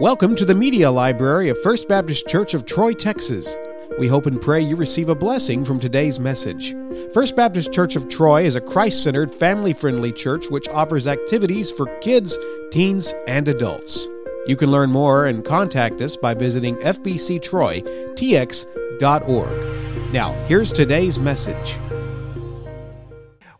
Welcome to the Media Library of First Baptist Church of Troy, Texas. We hope and pray you receive a blessing from today's message. First Baptist Church of Troy is a Christ centered, family friendly church which offers activities for kids, teens, and adults. You can learn more and contact us by visiting fbctroytx.org. Now, here's today's message.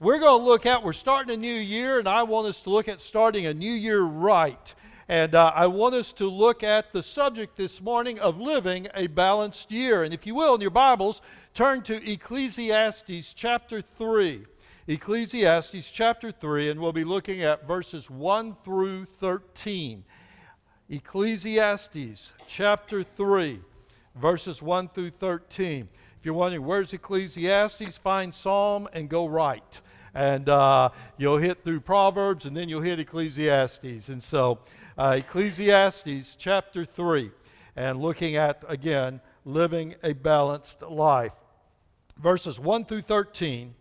We're going to look at, we're starting a new year, and I want us to look at starting a new year right. And uh, I want us to look at the subject this morning of living a balanced year. And if you will, in your Bibles, turn to Ecclesiastes chapter 3. Ecclesiastes chapter 3, and we'll be looking at verses 1 through 13. Ecclesiastes chapter 3, verses 1 through 13. If you're wondering where's Ecclesiastes, find Psalm and go right. And uh, you'll hit through Proverbs and then you'll hit Ecclesiastes. And so uh, Ecclesiastes chapter 3, and looking at, again, living a balanced life. Verses 1 through 13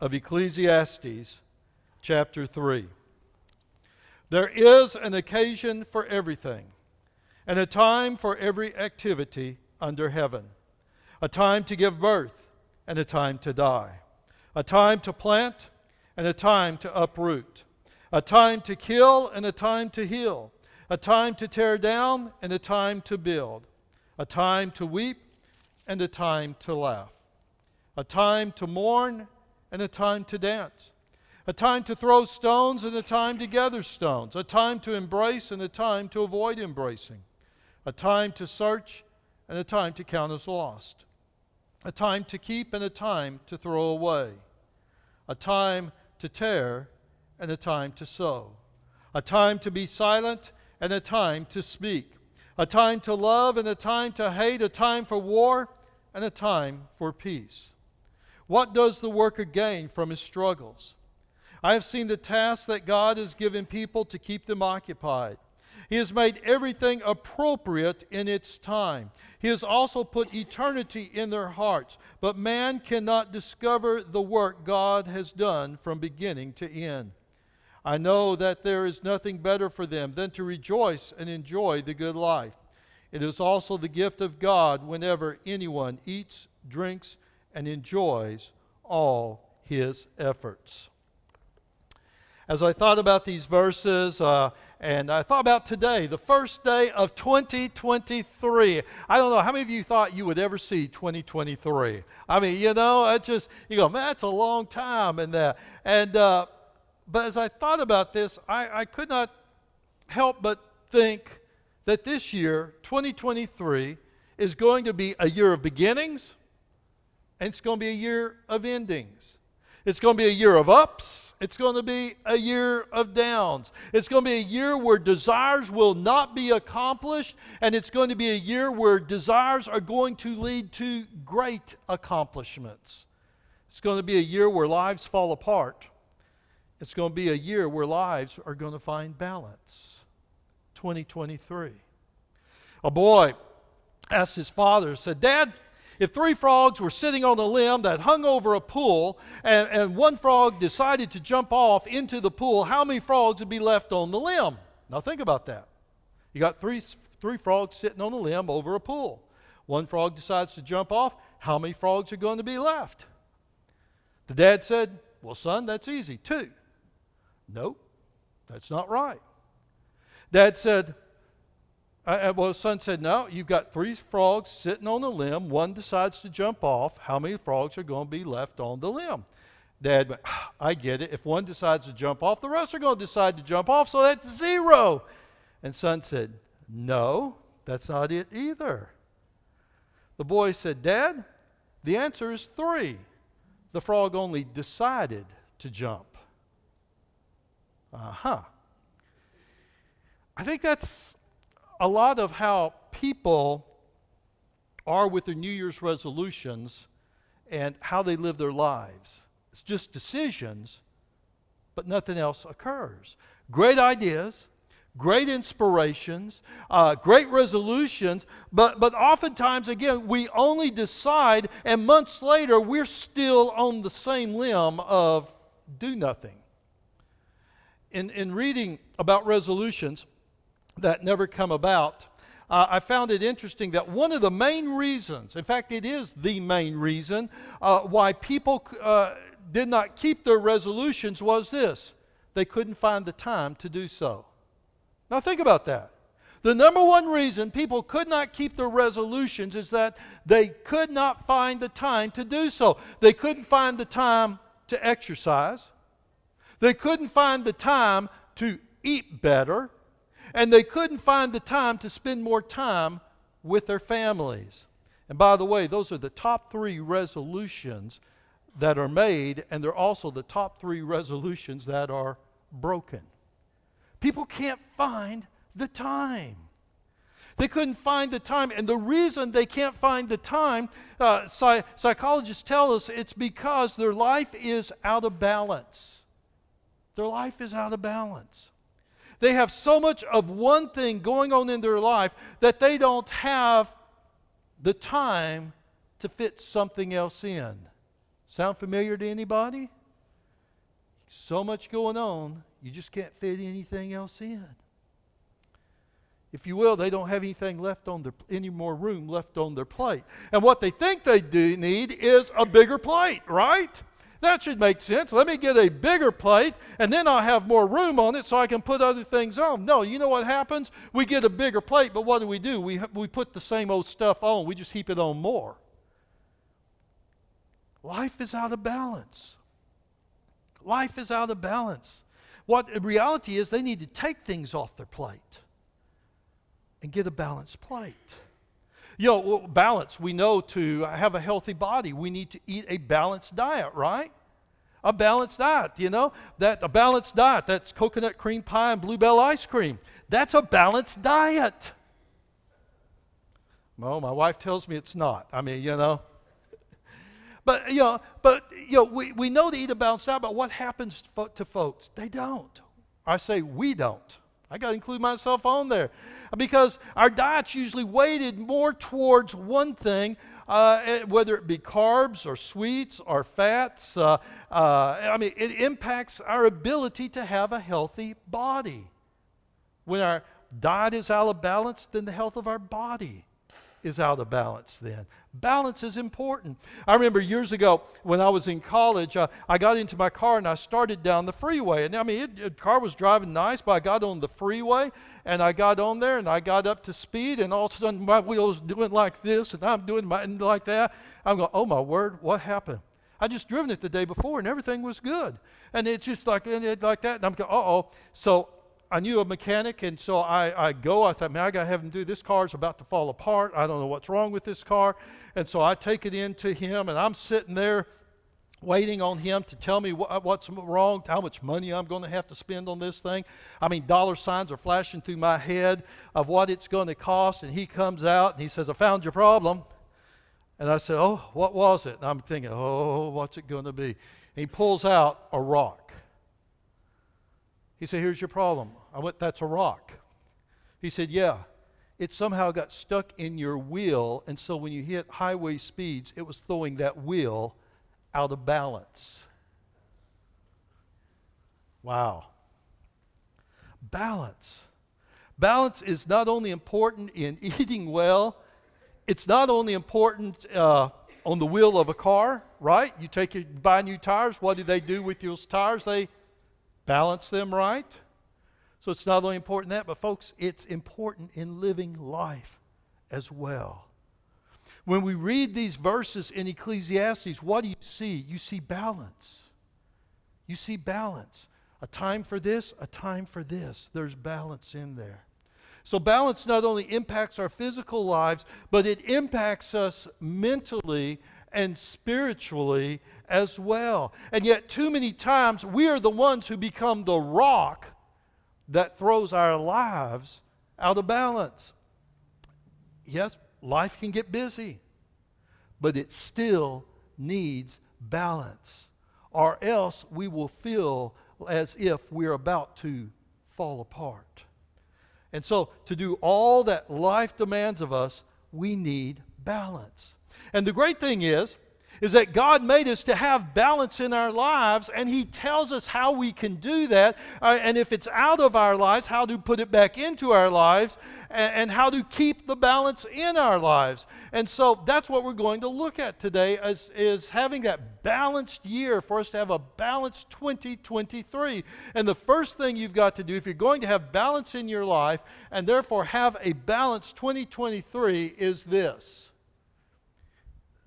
of Ecclesiastes chapter 3. There is an occasion for everything, and a time for every activity under heaven a time to give birth, and a time to die, a time to plant, and a time to uproot a time to kill and a time to heal, a time to tear down and a time to build, a time to weep and a time to laugh, a time to mourn and a time to dance, a time to throw stones and a time to gather stones, a time to embrace and a time to avoid embracing, a time to search and a time to count as lost, a time to keep and a time to throw away, a time to tear and a time to sow, a time to be silent and a time to speak, a time to love and a time to hate, a time for war and a time for peace. What does the worker gain from his struggles? I have seen the tasks that God has given people to keep them occupied. He has made everything appropriate in its time. He has also put eternity in their hearts. But man cannot discover the work God has done from beginning to end. I know that there is nothing better for them than to rejoice and enjoy the good life. It is also the gift of God whenever anyone eats, drinks, and enjoys all his efforts. As I thought about these verses, uh, and I thought about today, the first day of 2023. I don't know how many of you thought you would ever see 2023. I mean, you know, it's just you go, man, that's a long time, and that, and uh, but as I thought about this, I, I could not help but think that this year, 2023, is going to be a year of beginnings and it's going to be a year of endings. It's going to be a year of ups. It's going to be a year of downs. It's going to be a year where desires will not be accomplished, and it's going to be a year where desires are going to lead to great accomplishments. It's going to be a year where lives fall apart it's going to be a year where lives are going to find balance. 2023. A boy asked his father, said, Dad, if three frogs were sitting on a limb that hung over a pool and, and one frog decided to jump off into the pool, how many frogs would be left on the limb? Now think about that. You got three, three frogs sitting on a limb over a pool. One frog decides to jump off, how many frogs are going to be left? The dad said, Well, son, that's easy. Two. Nope, that's not right. Dad said, uh, well, son said, no, you've got three frogs sitting on a limb. One decides to jump off. How many frogs are going to be left on the limb? Dad went, I get it. If one decides to jump off, the rest are going to decide to jump off, so that's zero. And son said, No, that's not it either. The boy said, Dad, the answer is three. The frog only decided to jump. Uh huh. I think that's a lot of how people are with their New Year's resolutions and how they live their lives. It's just decisions, but nothing else occurs. Great ideas, great inspirations, uh, great resolutions, but, but oftentimes, again, we only decide, and months later, we're still on the same limb of do nothing in, in reading about resolutions, that never come about, uh, I found it interesting that one of the main reasons, in fact, it is the main reason uh, why people uh, did not keep their resolutions was this they couldn't find the time to do so. Now, think about that. The number one reason people could not keep their resolutions is that they could not find the time to do so. They couldn't find the time to exercise, they couldn't find the time to eat better, and they couldn't find the time to spend more time with their families. And by the way, those are the top three resolutions that are made, and they're also the top three resolutions that are broken. People can't find the time. They couldn't find the time. And the reason they can't find the time, uh, psych- psychologists tell us it's because their life is out of balance. Their life is out of balance. They have so much of one thing going on in their life that they don't have the time to fit something else in. Sound familiar to anybody? So much going on, you just can't fit anything else in. If you will, they don't have anything left on their any more room left on their plate. And what they think they do need is a bigger plate, right? That should make sense. Let me get a bigger plate and then I'll have more room on it so I can put other things on. No, you know what happens? We get a bigger plate, but what do we do? We, we put the same old stuff on, we just heap it on more. Life is out of balance. Life is out of balance. What reality is, they need to take things off their plate and get a balanced plate. You know, balance, we know to have a healthy body, we need to eat a balanced diet, right? A balanced diet, you know, that a balanced diet, that's coconut cream pie and Blue Bell ice cream. That's a balanced diet. Well, my wife tells me it's not. I mean, you know. But, you know, but, you know, we, we know to eat a balanced diet, but what happens to folks? They don't. I say we don't. I got to include myself on there because our diet's usually weighted more towards one thing, uh, eh, whether it be carbs or sweets or fats. Uh, uh, I mean, it impacts our ability to have a healthy body. When our diet is out of balance, then the health of our body is out of balance then. Balance is important. I remember years ago when I was in college, uh, I got into my car and I started down the freeway. And I mean, the car was driving nice, but I got on the freeway and I got on there and I got up to speed, and all of a sudden my wheels doing like this and I'm doing my, like that. I'm going, oh my word, what happened? I just driven it the day before and everything was good. And it's just like, and it, like that. And I'm going, uh oh. So I knew a mechanic, and so I, I go. I thought, man, I got to have him do this car's about to fall apart. I don't know what's wrong with this car. And so I take it in to him, and I'm sitting there waiting on him to tell me what, what's wrong, how much money I'm going to have to spend on this thing. I mean, dollar signs are flashing through my head of what it's going to cost. And he comes out and he says, I found your problem. And I said, Oh, what was it? And I'm thinking, Oh, what's it going to be? And he pulls out a rock. He said, Here's your problem. I went, That's a rock. He said, Yeah. It somehow got stuck in your wheel, and so when you hit highway speeds, it was throwing that wheel out of balance. Wow. Balance. Balance is not only important in eating well, it's not only important uh, on the wheel of a car, right? You take your, buy new tires. What do they do with those tires? They balance them right. So it's not only important that, but folks, it's important in living life as well. When we read these verses in Ecclesiastes, what do you see? You see balance. You see balance. A time for this, a time for this. There's balance in there. So, balance not only impacts our physical lives, but it impacts us mentally and spiritually as well. And yet, too many times, we are the ones who become the rock that throws our lives out of balance. Yes, life can get busy, but it still needs balance, or else we will feel as if we're about to fall apart. And so, to do all that life demands of us, we need balance. And the great thing is, is that God made us to have balance in our lives, and He tells us how we can do that. Uh, and if it's out of our lives, how to put it back into our lives, and, and, how to keep the balance in our lives. And so that's what we're going to look at today is, is having that balanced year for us to have a balanced 2023. And the first thing you've got to do, if you're going to have balance in your life, and therefore have a balanced 2023, is this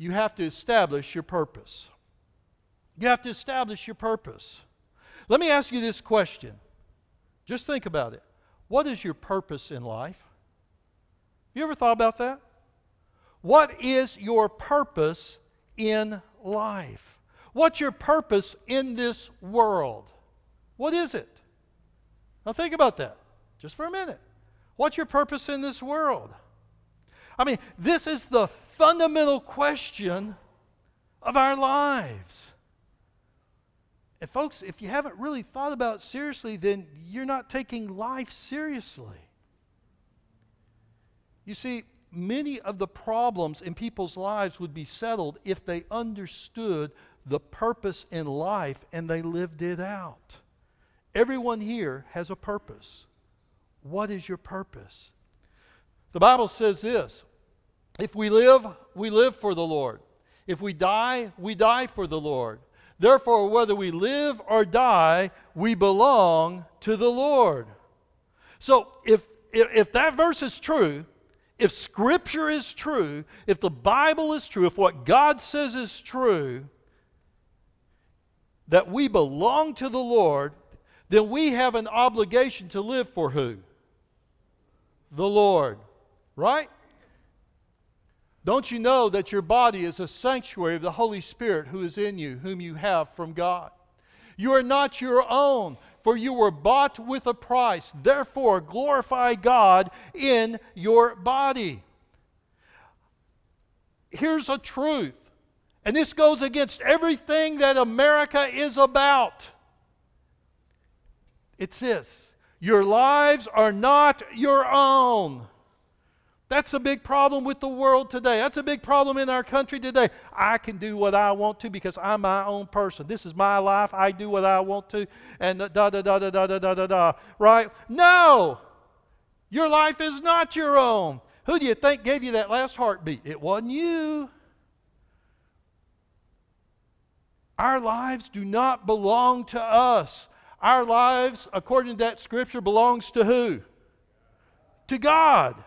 you have to establish your purpose. You have to establish your purpose. Let me ask you this question. Just think about it. What is your purpose in life? You ever thought about that? What is your purpose in life? What's your purpose in this world? What is it? Now think about that just for a minute. What's your purpose in this world? I mean, this is the fundamental question of our lives. And, folks, if you haven't really thought about it seriously, then you're not taking life seriously. You see, many of the problems in people's lives would be settled if they understood the purpose in life and they lived it out. Everyone here has a purpose. What is your purpose? The Bible says this if we live, we live for the Lord. If we die, we die for the Lord. Therefore, whether we live or die, we belong to the Lord. So, if, if that verse is true, if Scripture is true, if the Bible is true, if what God says is true, that we belong to the Lord, then we have an obligation to live for who? The Lord. Right? Don't you know that your body is a sanctuary of the Holy Spirit who is in you, whom you have from God? You are not your own, for you were bought with a price. Therefore, glorify God in your body. Here's a truth, and this goes against everything that America is about. It's this your lives are not your own. That's a big problem with the world today. That's a big problem in our country today. I can do what I want to because I'm my own person. This is my life. I do what I want to. And da da da da da da da da da. Right? No! Your life is not your own. Who do you think gave you that last heartbeat? It wasn't you. Our lives do not belong to us. Our lives, according to that scripture, belongs to who? To God.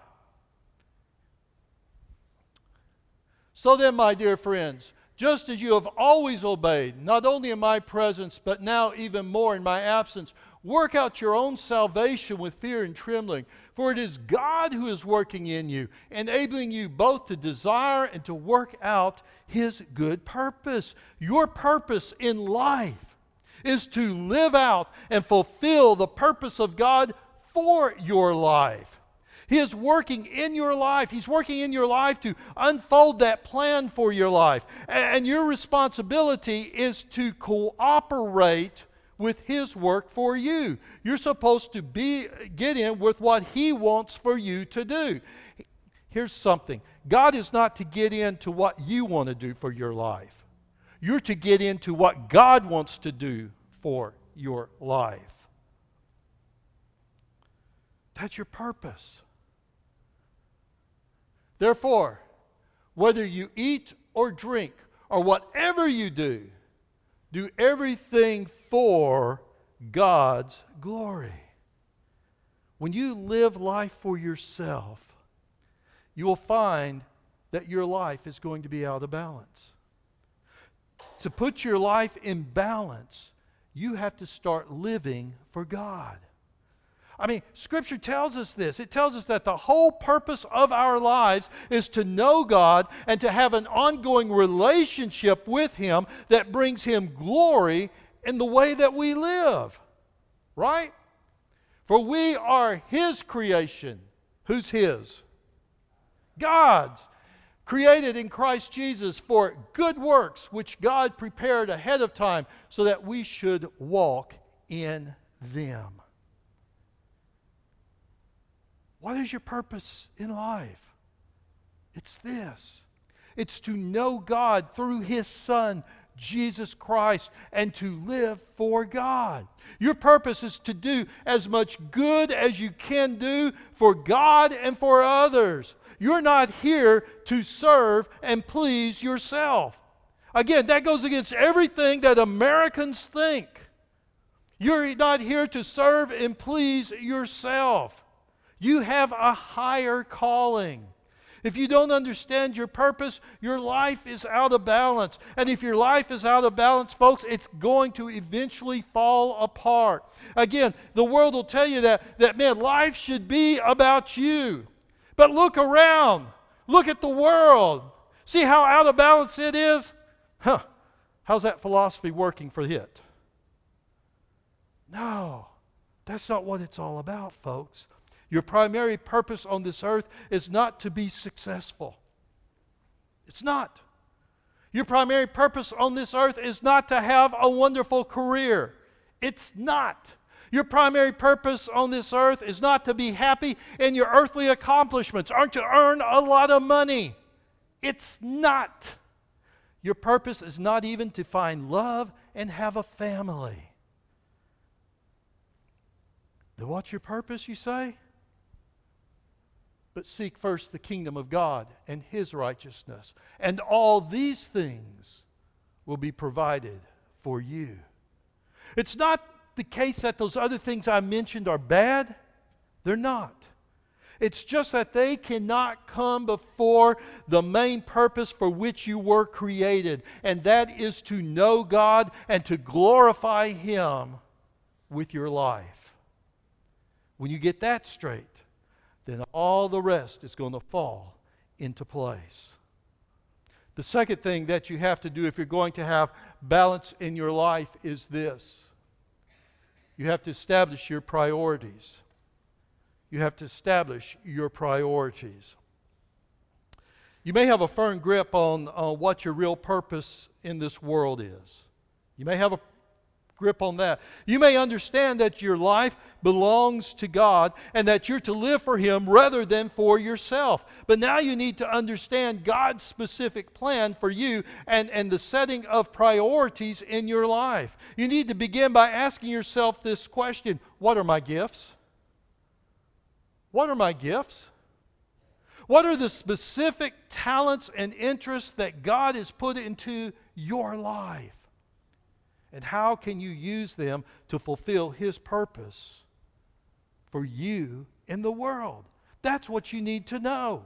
So then, my dear friends, just as you have always obeyed, not only in my presence, but now even more in my absence, work out your own salvation with fear and trembling. For it is God who is working in you, enabling you both to desire and to work out his good purpose. Your purpose in life is to live out and fulfill the purpose of God for your life. He is working in your life. He's working in your life to unfold that plan for your life. And your responsibility is to cooperate with his work for you. You're supposed to be get in with what he wants for you to do. Here's something. God is not to get into what you want to do for your life. You're to get into what God wants to do for your life. That's your purpose. Therefore, whether you eat or drink or whatever you do, do everything for God's glory. When you live life for yourself, you will find that your life is going to be out of balance. To put your life in balance, you have to start living for God. I mean, Scripture tells us this. It tells us that the whole purpose of our lives is to know God and to have an ongoing relationship with Him that brings Him glory in the way that we live. Right? For we are His creation. Who's His? God's. Created in Christ Jesus for good works, which God prepared ahead of time so that we should walk in them. What is your purpose in life? It's this It's to know God through His Son, Jesus Christ, and to live for God. Your purpose is to do as much good as you can do for God and for others. You're not here to serve and please yourself. Again, that goes against everything that Americans think. You're not here to serve and please yourself. You have a higher calling. If you don't understand your purpose, your life is out of balance. And if your life is out of balance, folks, it's going to eventually fall apart. Again, the world will tell you that, that man, life should be about you. But look around. Look at the world. See how out of balance it is? Huh. How's that philosophy working for it? No, that's not what it's all about, folks. Your primary purpose on this earth is not to be successful. It's not. Your primary purpose on this earth is not to have a wonderful career. It's not. Your primary purpose on this earth is not to be happy in your earthly accomplishments, aren't to earn a lot of money. It's not. Your purpose is not even to find love and have a family. Then what's your purpose, you say? But seek first the kingdom of God and his righteousness, and all these things will be provided for you. It's not the case that those other things I mentioned are bad, they're not. It's just that they cannot come before the main purpose for which you were created, and that is to know God and to glorify Him with your life. When you get that straight, then all the rest is going to fall into place. The second thing that you have to do if you're going to have balance in your life is this you have to establish your priorities. You have to establish your priorities. You may have a firm grip on, on what your real purpose in this world is. You may have a grip on that. You may understand that your life belongs to God and that you're to live for Him rather than for yourself. But now you need to understand God's specific plan for you and, and the setting of priorities in your life. You need to begin by asking yourself this question What are my gifts? What are my gifts? What are the specific talents and interests that God has put into your life? And how can you use them to fulfill His purpose for you in the world? That's what you need to know.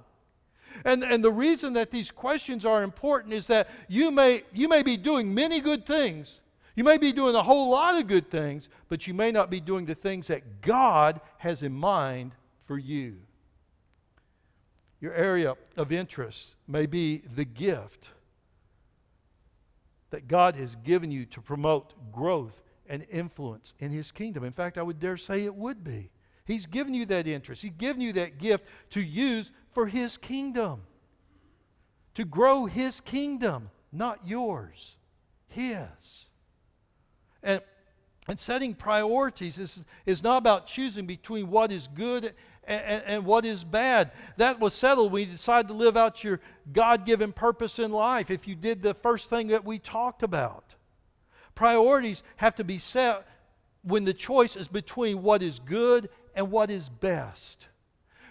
And, and the reason that these questions are important is that you may, you may be doing many good things. You may be doing a whole lot of good things, but you may not be doing the things that God has in mind for you. Your area of interest may be the gift that God has given you to promote growth and influence in His kingdom. In fact, I would dare say it would be. He's given you that interest, He's given you that gift to use for His kingdom, to grow His kingdom, not yours, His. And and setting priorities is, is not about choosing between what is good and, and, what is bad. That was settled when you decided to live out your God given purpose in life, if you did the first thing that we talked about. Priorities have to be set when the choice is between what is good and what is best.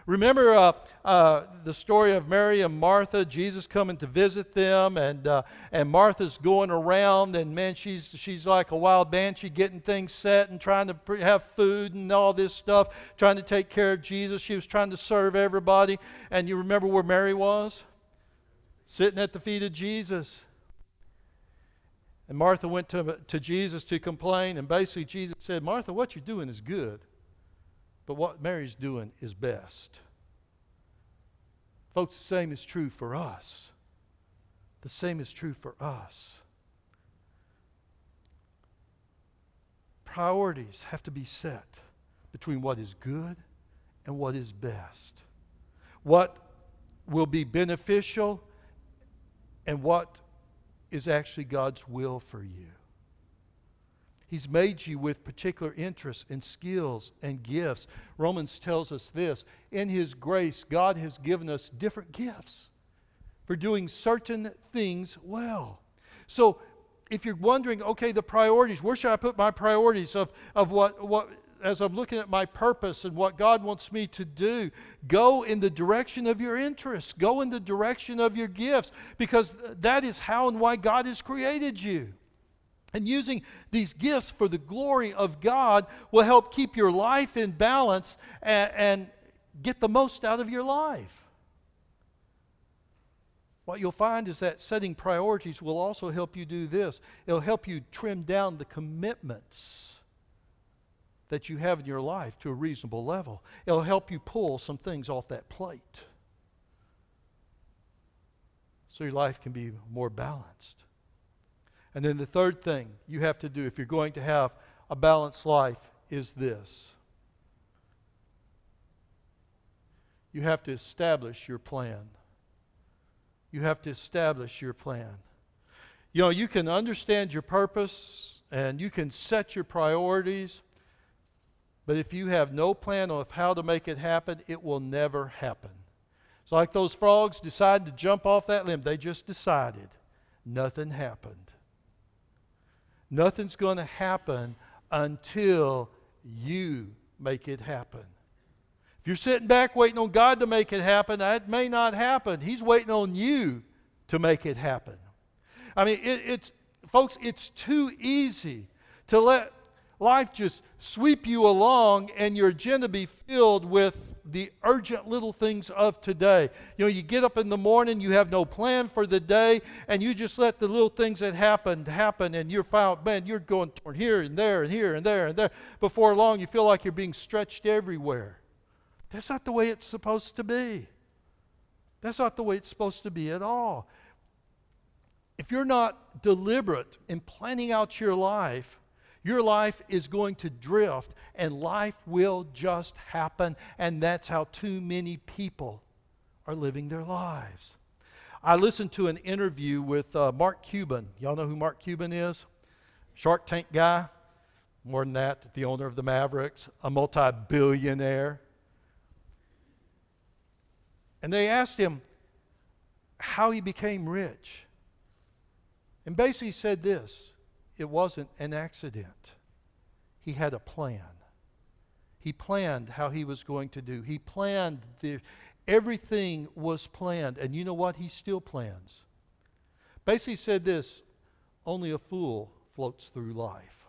Remember uh, uh, the story of Mary and Martha, Jesus coming to visit them, and, uh, and Martha's going around, and man, she's, she's like a wild banshee getting things set and trying to pre- have food and all this stuff, trying to take care of Jesus. She was trying to serve everybody. And you remember where Mary was? Sitting at the feet of Jesus. And Martha went to, to Jesus to complain, and basically Jesus said, Martha, what you're doing is good. But what Mary's doing is best. Folks, the same is true for us. The same is true for us. Priorities have to be set between what is good and what is best. What will be beneficial and what is actually God's will for you. He's made you with particular interests and skills and gifts. Romans tells us this in His grace, God has given us different gifts. for doing certain things well. So if you're wondering, okay, the priorities, where should I put my priorities of, of what, what as I'm looking at my purpose and what God wants me to do, go in the direction of your interests, go in the direction of your gifts, because that is how and why God has created you. And using these gifts for the glory of God will help keep your life in balance and, and get the most out of your life. What you'll find is that setting priorities will also help you do this. It'll help you trim down the commitments that you have in your life to a reasonable level. It'll help you pull some things off that plate so your life can be more balanced. And then the third thing you have to do if you're going to have a balanced life is this you have to establish your plan. You have to establish your plan. You know, you can understand your purpose and you can set your priorities but if you have no plan of how to make it happen, it will never happen. It's like those frogs decided to jump off that limb. They just decided. Nothing happened. Nothing's going to happen until you make it happen. If you're sitting back waiting on God to make it happen, that may not happen. He's waiting on you to make it happen. I mean, it, it's, folks, it's too easy to let life just sweep you along and your agenda be filled with the urgent little things of today. You know, you get up in the morning, you have no plan for the day, and you just let the little things that happened happen, and you're found, man, you're going here and there and here and there and there. Before long, you feel like you're being stretched everywhere. That's not the way it's supposed to be. That's not the way it's supposed to be at all. If you're not deliberate in planning out your life, your life is going to drift and life will just happen. And that's how too many people are living their lives. I listened to an interview with uh, Mark Cuban. Y'all know who Mark Cuban is? Shark Tank guy. More than that, the owner of the Mavericks, a multi billionaire. And they asked him how he became rich. And basically he said this it wasn't an accident. He had a plan. He planned how he was going to do. He planned the, everything was planned. And you know what? He still plans. Basically said this, only a fool floats through life.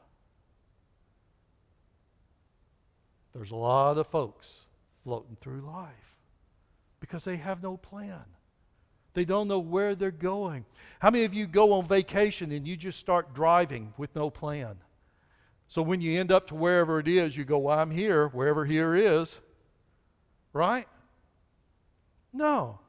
There's a lot of folks floating through life because they have no plan. They don't know where they're going. How many of you go on vacation and you just start driving with no plan? So when you end up to wherever it is, you go, well, I'm here, wherever here is. Right? No.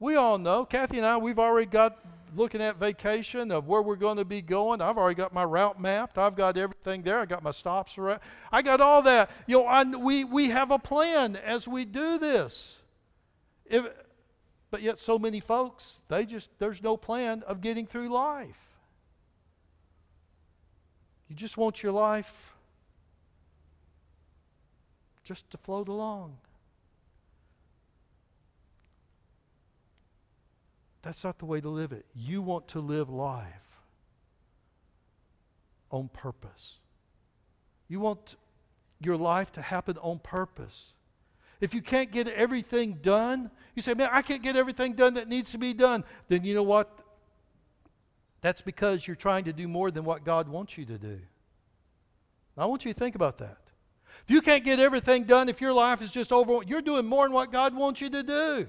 We all know. Kathy and I, we've already got looking at vacation of where we're going to be going. I've already got my route mapped. I've got everything there. I got my stops around. I got all that. You know, I, we, we have a plan as we do this. If, but yet, so many folks, they just, there's no plan of getting through life. You just want your life just to float along. That's not the way to live it. You want to live life on purpose. You want your life to happen on purpose. If you can't get everything done, you say, man, I can't get everything done that needs to be done. Then you know what? That's because you're trying to do more than what God wants you to do. I want you to think about that. If you can't get everything done, if your life is just over, you're doing more than what God wants you to do.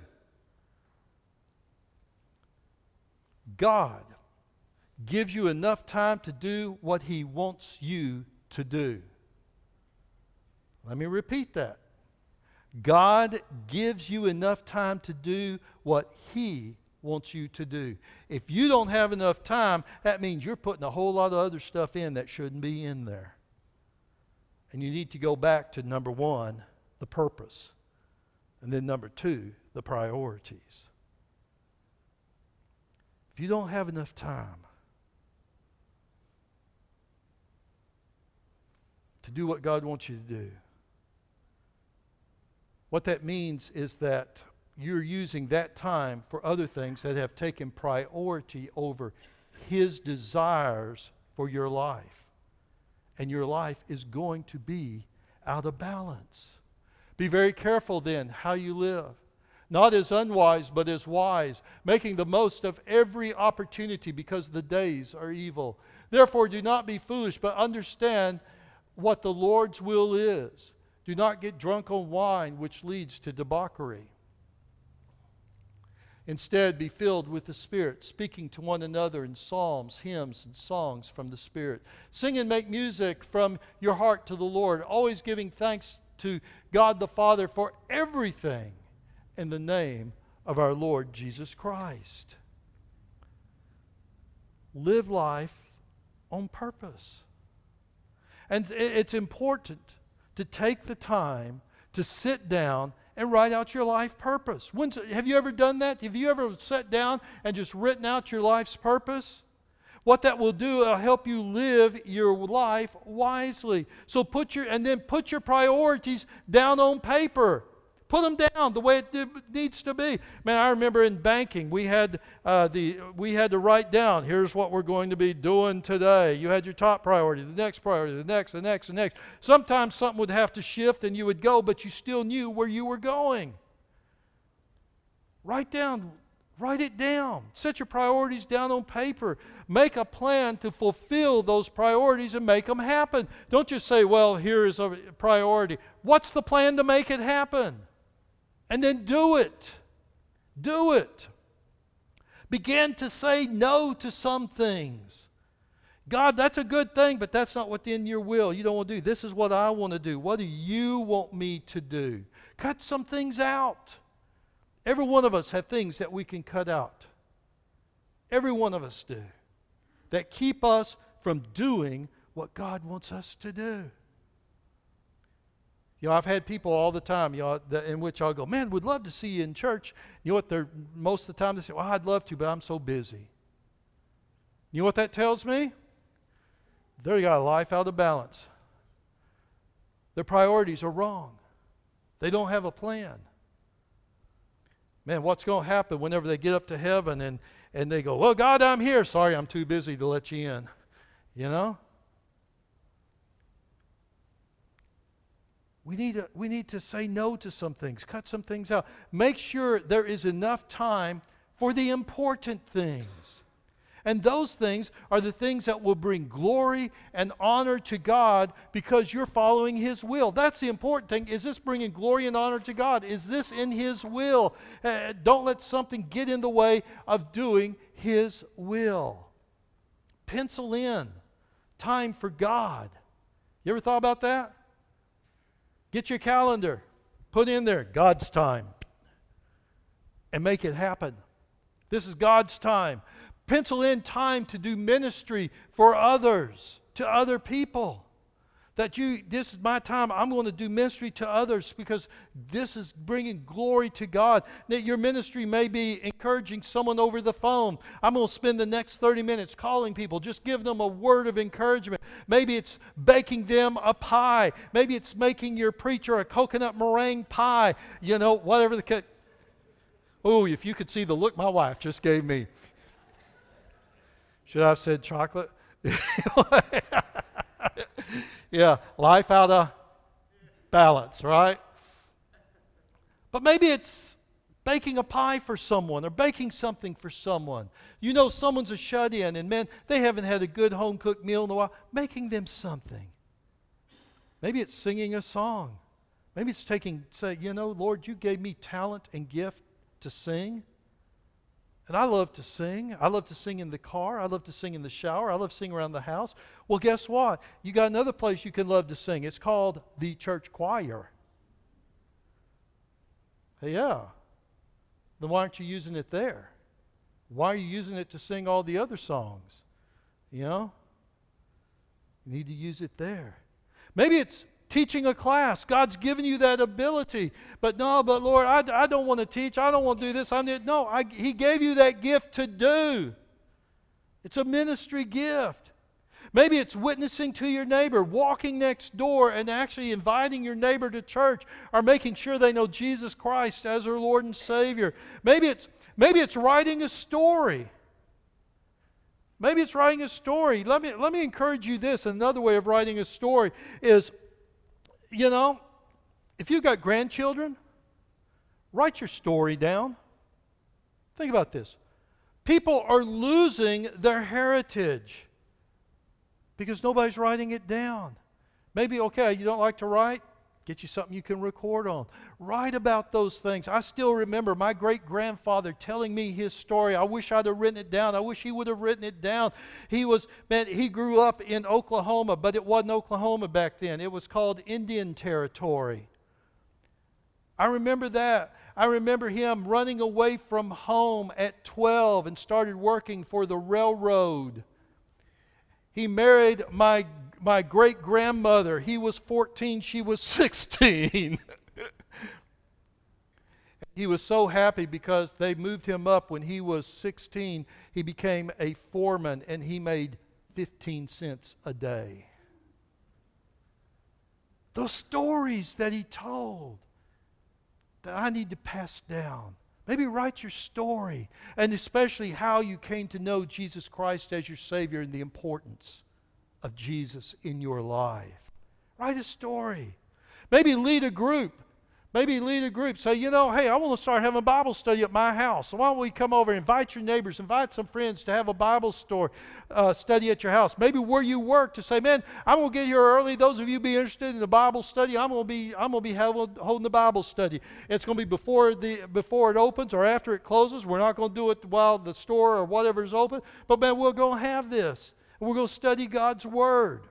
God gives you enough time to do what He wants you to do. Let me repeat that. God gives you enough time to do what He wants you to do. If you don't have enough time, that means you're putting a whole lot of other stuff in that shouldn't be in there. And you need to go back to number one, the purpose. And then number two, the priorities. If you don't have enough time to do what God wants you to do, what that means is that you're using that time for other things that have taken priority over His desires for your life. And your life is going to be out of balance. Be very careful then how you live. Not as unwise, but as wise, making the most of every opportunity because the days are evil. Therefore, do not be foolish, but understand what the Lord's will is. Do not get drunk on wine, which leads to debauchery. Instead, be filled with the Spirit, speaking to one another in psalms, hymns, and songs from the Spirit. Sing and make music from your heart to the Lord, always giving thanks to God the Father for everything in the name of our Lord Jesus Christ. Live life on purpose. And it's important to take the time to sit down and write out your life purpose. When's, have you ever done that? Have you ever sat down and just written out your life's purpose? What that will do, it'll help you live your life wisely. So put your, and then put your priorities down on paper. Put them down the way it needs to be. Man, I remember in banking, we had, uh, the, we had to write down here's what we're going to be doing today. You had your top priority, the next priority, the next, the next, the next. Sometimes something would have to shift and you would go, but you still knew where you were going. Write down, write it down. Set your priorities down on paper. Make a plan to fulfill those priorities and make them happen. Don't just say, well, here is a priority. What's the plan to make it happen? And then do it. Do it. Begin to say no to some things. God, that's a good thing, but that's not within your will. You don't want to do. This is what I want to do. What do you want me to do? Cut some things out. Every one of us have things that we can cut out. Every one of us do. That keep us from doing what God wants us to do. You know, I've had people all the time, you know, that, in which I'll go, man, would love to see you in church. You know what? They're most of the time they say, well, I'd love to, but I'm so busy. You know what that tells me? They got a life out of balance. Their priorities are wrong. They don't have a plan. Man, what's going to happen whenever they get up to heaven and, and they go, Well, God, I'm here. Sorry, I'm too busy to let you in. You know? We need, to, we need to say no to some things, cut some things out. Make sure there is enough time for the important things. And those things are the things that will bring glory and honor to God because you're following His will. That's the important thing. Is this bringing glory and honor to God? Is this in His will? Uh, don't let something get in the way of doing His will. Pencil in time for God. You ever thought about that? Get your calendar, put in there God's time, and make it happen. This is God's time. Pencil in time to do ministry for others, to other people that you this is my time. I'm going to do ministry to others because this is bringing glory to god. That your ministry may be encouraging someone over the phone. I'm going to spend the next 30 minutes calling people. Just give them a word of encouragement. Maybe it's baking them a pie. Maybe it's making your preacher a coconut meringue pie. You know whatever the case oh if you could see the look my wife just gave me. Should i have said chocolate yeah, life out of balance, right? But maybe it's baking a pie for someone or baking something for someone. You know, someone's a shut in, and man, they haven't had a good home cooked meal in a while. Making them something. Maybe it's singing a song. Maybe it's taking, say, you know, Lord, you gave me talent and gift to sing. And I love to sing. I love to sing in the car. I love to sing in the shower. I love singing around the house. Well, guess what? You got another place you can love to sing. It's called the church choir. Yeah. Then why aren't you using it there? Why are you using it to sing all the other songs? You know? You need to use it there. Maybe it's teaching a class. God's given you that ability. But no, but Lord, I, I don't want to teach. I don't want to do this. I need, no, I, He gave you that gift to do. It's a ministry gift. Maybe it's witnessing to your neighbor, walking next door and actually inviting your neighbor to church or making sure they know Jesus Christ as their Lord and Savior. Maybe it's, maybe it's writing a story. Maybe it's writing a story. Let me, let me encourage you this. Another way of writing a story is, you know, if you've got grandchildren, write your story down. Think about this. People are losing their heritage because nobody's writing it down. Maybe, okay, you don't like to write? Get you something you can record on. Write about those things. I still remember my great grandfather telling me his story. I wish I'd have written it down. I wish he would have written it down. He was, man, he grew up in Oklahoma, but it wasn't Oklahoma back then. It was called Indian Territory. I remember that. I remember him running away from home at 12 and started working for the railroad. He married my, my great grandmother. He was 14, she was 16. he was so happy because they moved him up when he was 16. He became a foreman and he made 15 cents a day. Those stories that he told that I need to pass down. Maybe write your story, and especially how you came to know Jesus Christ as your Savior and the importance of Jesus in your life. Write a story. Maybe lead a group Maybe lead a group. Say, you know, hey, I want to start having a Bible study at my house. So why don't we come over, invite your neighbors, invite some friends to have a Bible store uh, study at your house. Maybe where you work to say, man, I'm going to get here early. Those of you be interested in the Bible study, I'm going to be I'm going to be holding the Bible study. It's going to be before the before it opens or after it closes. We're not going to do it while the store or whatever is open. But man, we're going to have this. We're going to study God's word.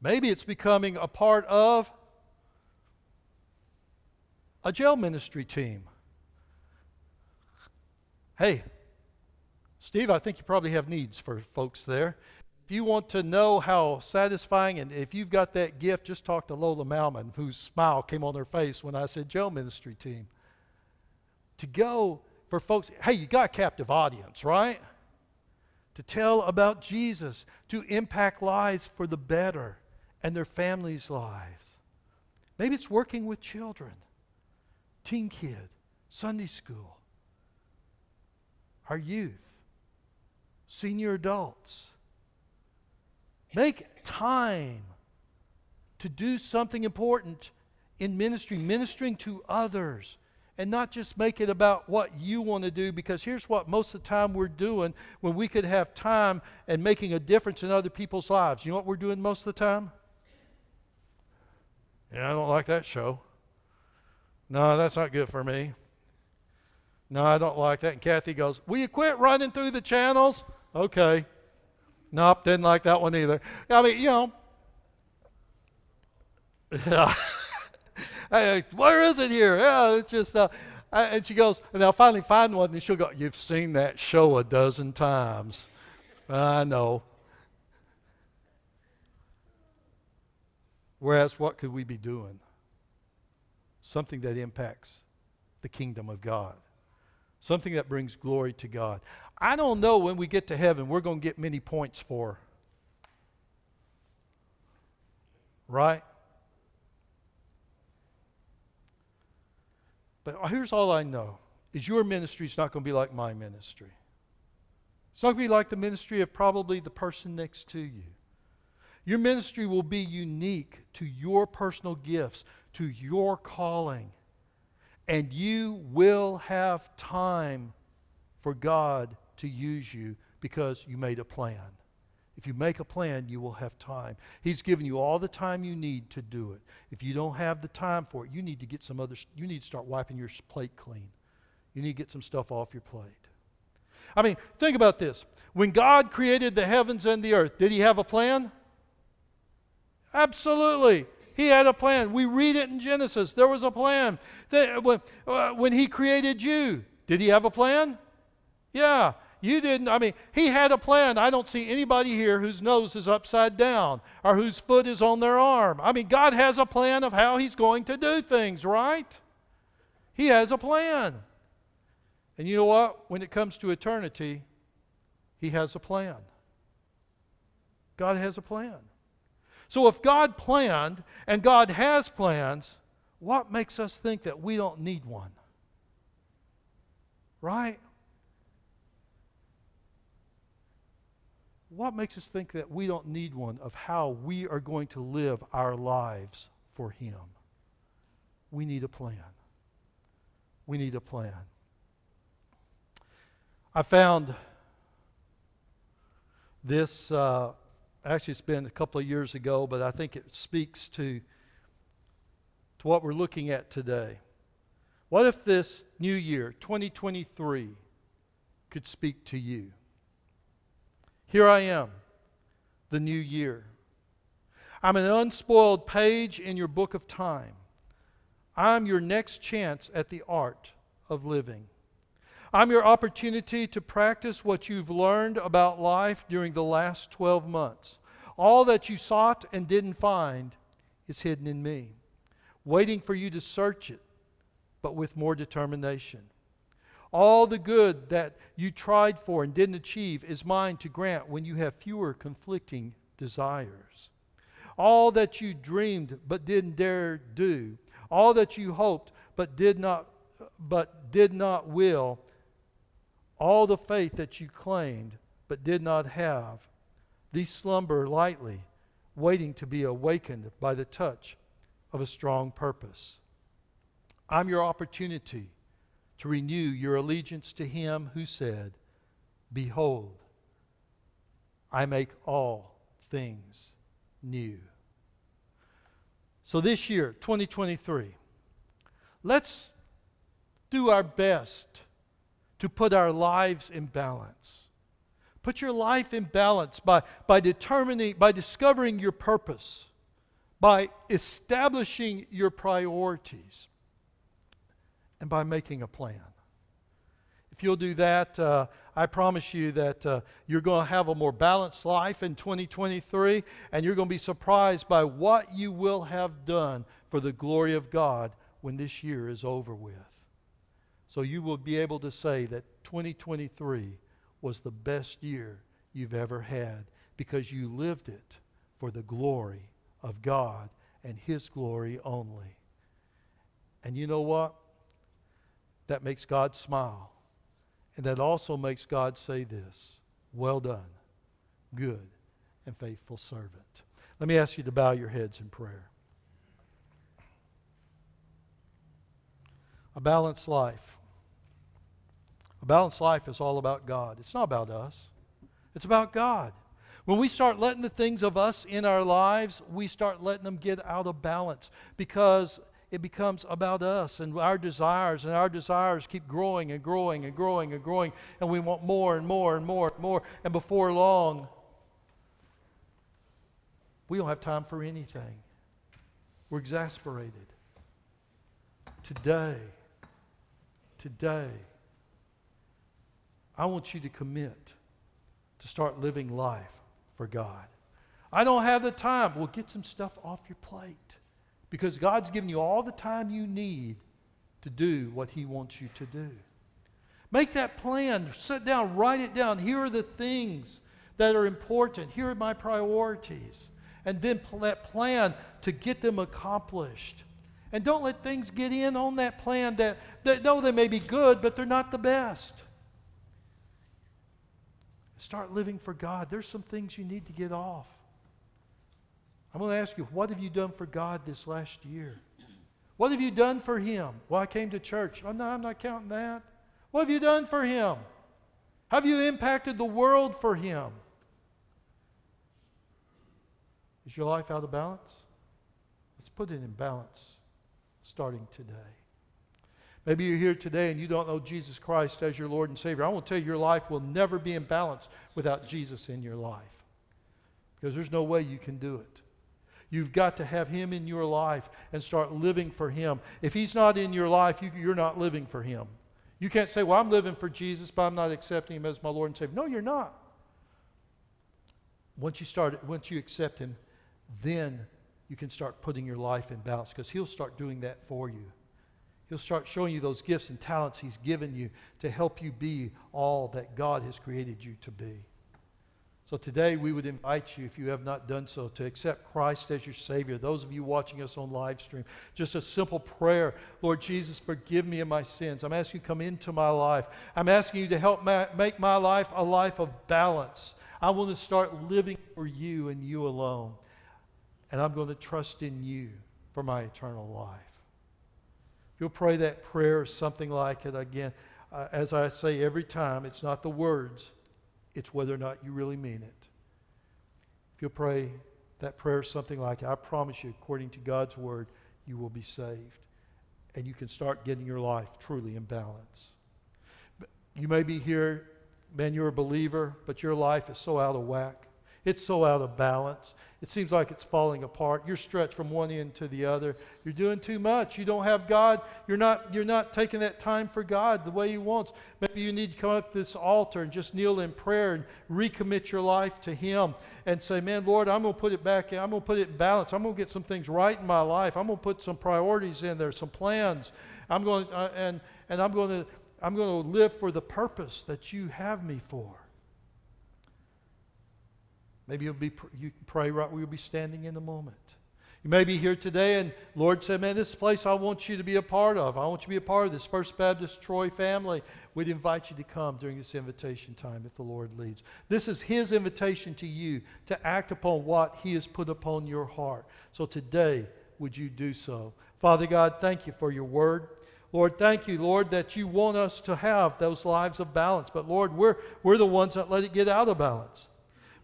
Maybe it's becoming a part of a jail ministry team. Hey, Steve, I think you probably have needs for folks there. If you want to know how satisfying, and if you've got that gift, just talk to Lola Malman, whose smile came on her face when I said jail ministry team. To go for folks, hey, you got a captive audience, right? To tell about Jesus, to impact lives for the better and their families' lives. Maybe it's working with children teen kid, Sunday school, our youth, senior adults. Make time to do something important in ministry, ministering to others, and not just make it about what you want to do, because here's what most of the time we're doing when we could have time and making a difference in other people's lives. You know what we're doing most of the time? Yeah, I don't like that show. No, that's not good for me. No, I don't like that. And Kathy goes, Will you quit running through the channels? Okay. Nope, didn't like that one either. I mean, you know. hey, where is it here? Yeah, it's just. Uh, and she goes, and I'll finally find one, and she'll go, You've seen that show a dozen times. I know. Whereas, what could we be doing? something that impacts the kingdom of God, something that brings glory to God. I don't know when we get to heaven we're going to get many points for. Right? But here's all I know is your ministry is not going to be like my ministry. It's not going to be like the ministry of probably the person next to you. Your ministry will be unique to your personal gifts, to your calling. And you will have time for God to use you because you made a plan. If you make a plan, you will have time. He's given you all the time you need to do it. If you don't have the time for it, you need to get some other you need to start wiping your plate clean. You need to get some stuff off your plate. I mean, think about this. When God created the heavens and the earth, did he have a plan? Absolutely. He had a plan. We read it in Genesis. There was a plan. When, uh, when he created you, did he have a plan? Yeah. You didn't. I mean, he had a plan. I don't see anybody here whose nose is upside down or whose foot is on their arm. I mean, God has a plan of how he's going to do things, right? He has a plan. And you know what? When it comes to eternity, he has a plan. God has a plan. So if God planned and God has plans, what makes us think that we don't need one? Right? What makes us think that we don't need one of how we are going to live our lives for Him? We need a plan. We need a plan. I found this, uh, actually, it's been a couple of years ago, but I think it speaks to, to what we're looking at today. What if this new year, 2023, could speak to you? Here I am, the new year. I'm an unspoiled page in your book of time. I'm your next chance at the art of living. I'm your opportunity to practice what you've learned about life during the last 12 months. All that you sought and didn't find is hidden in me, waiting for you to search it, but with more determination. All the good that you tried for and didn't achieve is mine to grant when you have fewer conflicting desires. All that you dreamed but didn't dare do, all that you hoped but did not but did not will, all the faith that you claimed but did not have, these slumber lightly, waiting to be awakened by the touch of a strong purpose. I'm your opportunity to renew your allegiance to him who said, Behold, I make all things new. So this year, 2023, let's do our best to put our lives in balance. Put your life in balance by, by determining, by discovering your purpose, by establishing your priorities, and by making a plan. If you'll do that, uh, I promise you that uh, you're going to have a more balanced life in 2023, and you're going to be surprised by what you will have done for the glory of God when this year is over with. So you will be able to say that 2023 was the best year you've ever had because you lived it for the glory of God and His glory only. And you know what? That makes God smile. And that also makes God say this Well done, good and faithful servant. Let me ask you to bow your heads in prayer. A balanced life. A balanced life is all about God. It's not about us, it's about God. When we start letting the things of us in our lives, we start letting them get out of balance because it becomes about us and our desires, and our desires keep growing and growing and growing and growing, and we want more and more and more and more. And before long, we don't have time for anything. We're exasperated. Today, today, I want you to commit to start living life for God. I don't have the time. Well, get some stuff off your plate because God's given you all the time you need to do what He wants you to do. Make that plan. Sit down, write it down. Here are the things that are important. Here are my priorities. And then that plan to get them accomplished. And don't let things get in on that plan that, that no, they may be good, but they're not the best. Start living for God. There's some things you need to get off. I'm going to ask you, what have you done for God this last year? What have you done for Him? Well, I came to church. Oh, no, I'm not counting that. What have you done for Him? Have you impacted the world for Him? Is your life out of balance? Let's put it in balance starting today. Maybe you're here today and you don't know Jesus Christ as your Lord and Savior. I want to tell you, your life will never be in balance without Jesus in your life because there's no way you can do it. You've got to have Him in your life and start living for Him. If He's not in your life, you, you're not living for Him. You can't say, Well, I'm living for Jesus, but I'm not accepting Him as my Lord and Savior. No, you're not. Once you start, once you accept Him, then you can start putting your life in balance because He'll start doing that for you. He'll start showing you those gifts and talents He's given you to help you be all that God has created you to be. So today we would invite you, if you have not done so, to accept Christ as your Savior. Those of you watching us on live stream, just a simple prayer Lord Jesus, forgive me of my sins. I'm asking you to come into my life. I'm asking you to help ma- make my life a life of balance. I want to start living for you and you alone. And I'm going to trust in you for my eternal life. If you'll pray that prayer or something like it again, uh, as I say every time, it's not the words it's whether or not you really mean it. If you'll pray that prayer is something like, I promise you, according to God's word, you will be saved. And you can start getting your life truly in balance. You may be here, man, you're a believer, but your life is so out of whack. It's so out of balance. It seems like it's falling apart. You're stretched from one end to the other. You're doing too much. You don't have God. You're not, you're not taking that time for God the way He wants. Maybe you need to come up to this altar and just kneel in prayer and recommit your life to Him and say, Man, Lord, I'm going to put it back. In. I'm going to put it in balance. I'm going to get some things right in my life. I'm going to put some priorities in there, some plans. I'm going uh, and, and I'm going to I'm going to live for the purpose that you have me for. Maybe you'll be, you pray right where you'll be standing in the moment. You may be here today and Lord said, Man, this place I want you to be a part of. I want you to be a part of this First Baptist Troy family. We'd invite you to come during this invitation time if the Lord leads. This is His invitation to you to act upon what He has put upon your heart. So today, would you do so? Father God, thank you for your word. Lord, thank you, Lord, that you want us to have those lives of balance. But Lord, we're, we're the ones that let it get out of balance.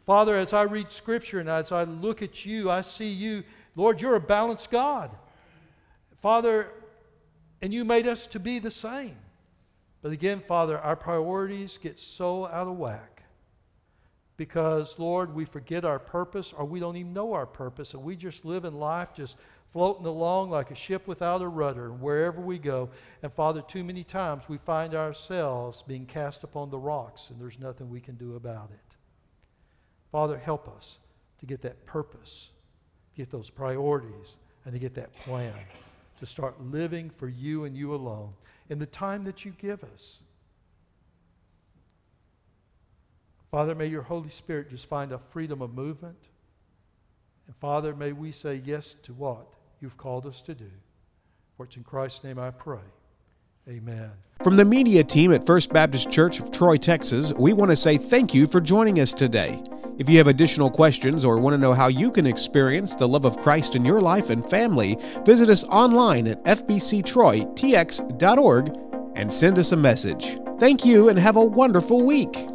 Father, as I read Scripture and as I look at you, I see you, Lord, you're a balanced God. Father, and you made us to be the same. But again, Father, our priorities get so out of whack because, Lord, we forget our purpose or we don't even know our purpose and we just live in life just floating along like a ship without a rudder and wherever we go. And, Father, too many times we find ourselves being cast upon the rocks and there's nothing we can do about it. Father, help us to get that purpose, get those priorities, and to get that plan to start living for you and you alone in the time that you give us. Father, may your Holy Spirit just find a freedom of movement. And Father, may we say yes to what you've called us to do. For it's in Christ's name I pray. Amen. From the media team at First Baptist Church of Troy, Texas, we want to say thank you for joining us today. If you have additional questions or want to know how you can experience the love of Christ in your life and family, visit us online at fbctroytx.org and send us a message. Thank you and have a wonderful week.